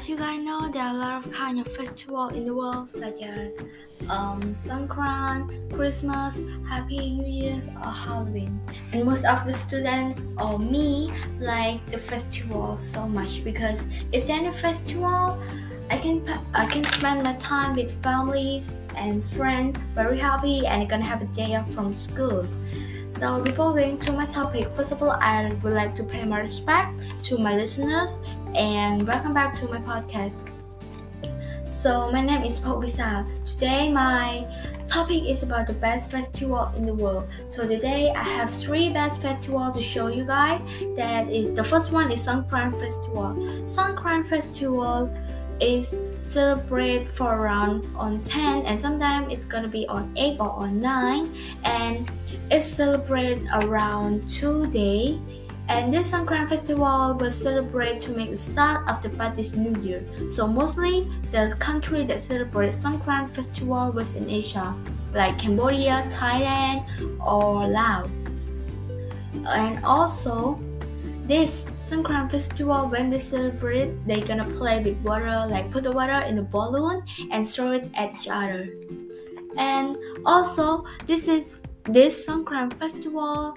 as you guys know, there are a lot of kind of festival in the world, such as um, Christmas, Happy New Year's, or Halloween. And most of the students or me like the festival so much because if they're a festival, I can I can spend my time with families and friends very happy and gonna have a day off from school. So before going to my topic, first of all, I would like to pay my respect to my listeners and welcome back to my podcast. So my name is Paul. Today my topic is about the best festival in the world. So today I have three best festivals to show you guys. That is the first one is Songkran Festival. Songkran Festival is celebrate for around on 10 and sometimes it's gonna be on 8 or on 9 and it's celebrate around two day and this Songkran festival was celebrated to make the start of the Buddhist New Year. So mostly the country that celebrates Songkran festival was in Asia, like Cambodia, Thailand, or Laos. And also, this Songkran festival, when they celebrate, they're gonna play with water, like put the water in a balloon and throw it at each other. And also, this is this Songkran festival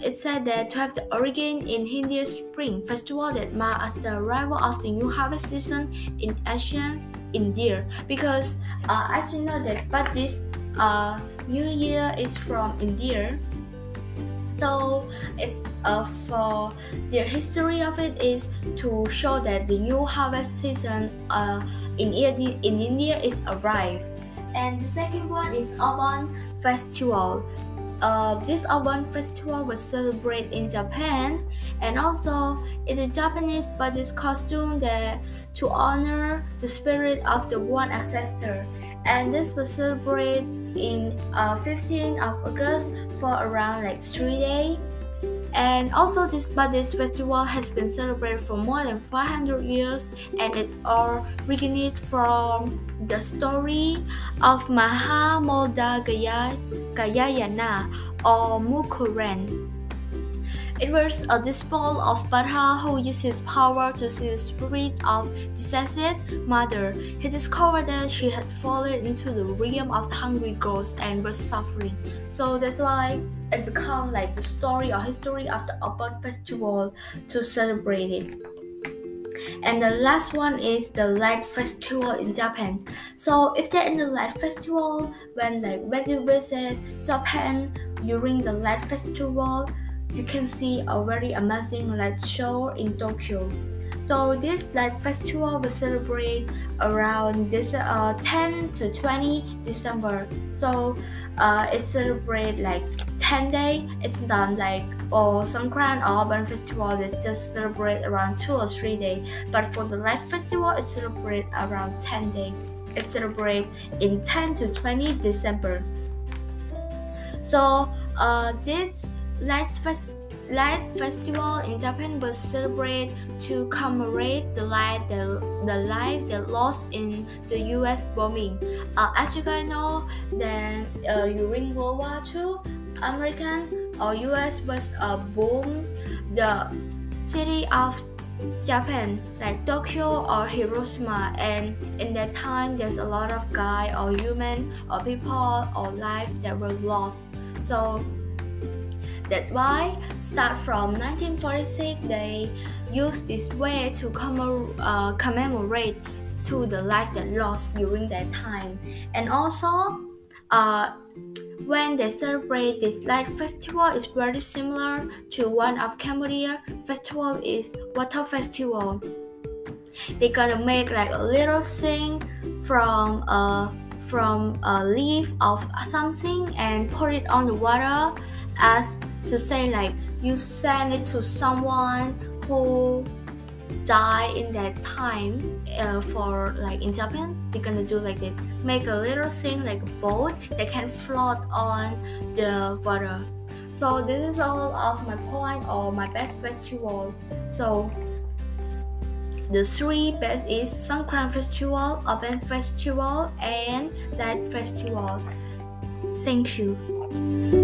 it said that to have the origin in Hindu Spring Festival that marks the arrival of the new harvest season in ancient India. Because uh, as you know that, but this uh, New Year is from India. So it's uh, for the history of it is to show that the new harvest season uh, in, in India is arrived. And the second one is Obon Festival uh, this Obon festival was celebrated in Japan and also in the Japanese Buddhist costume that to honor the spirit of the one ancestor. And this was celebrated in uh, 15th of August for around like three days. And also, this Buddhist festival has been celebrated for more than 500 years, and it all originates from the story of Mahamaudgalyayana or Mukuren. It was a disciple of Buddha who used his power to see the spirit of deceased mother. He discovered that she had fallen into the realm of the hungry ghosts and was suffering. So that's why it became like the story or history of the Obon festival to celebrate it. And the last one is the light festival in Japan. So if they're in the light festival, when like when you visit Japan during the light festival, you can see a very amazing light show in Tokyo. So this light festival will celebrate around this uh, 10 to 20 December. So uh, it celebrate like 10 day. It's not like or Songkran or Obon festival is just celebrate around two or three days. But for the light festival, it celebrate around 10 day. It celebrate in 10 to 20 December. So uh, this Light, Fest- Light Festival in Japan was celebrated to commemorate the life the, the life that lost in the U.S. bombing. Uh, as you guys know, then uh, during World War II, American or U.S. was uh, bombed the city of Japan, like Tokyo or Hiroshima, and in that time, there's a lot of guy or human or people or life that were lost. So that's why, start from 1946, they used this way to uh, commemorate to the life that lost during that time. And also, uh, when they celebrate this light festival is very similar to one of Cambodia festival is water festival. They gonna make like a little thing from a from a leaf of something and put it on the water as to say like you send it to someone who died in that time uh, for like in Japan they're gonna do like they make a little thing like a boat that can float on the water so this is all of my point or my best festival so the three best is Songkran Festival, Obon Festival, and that festival. Thank you.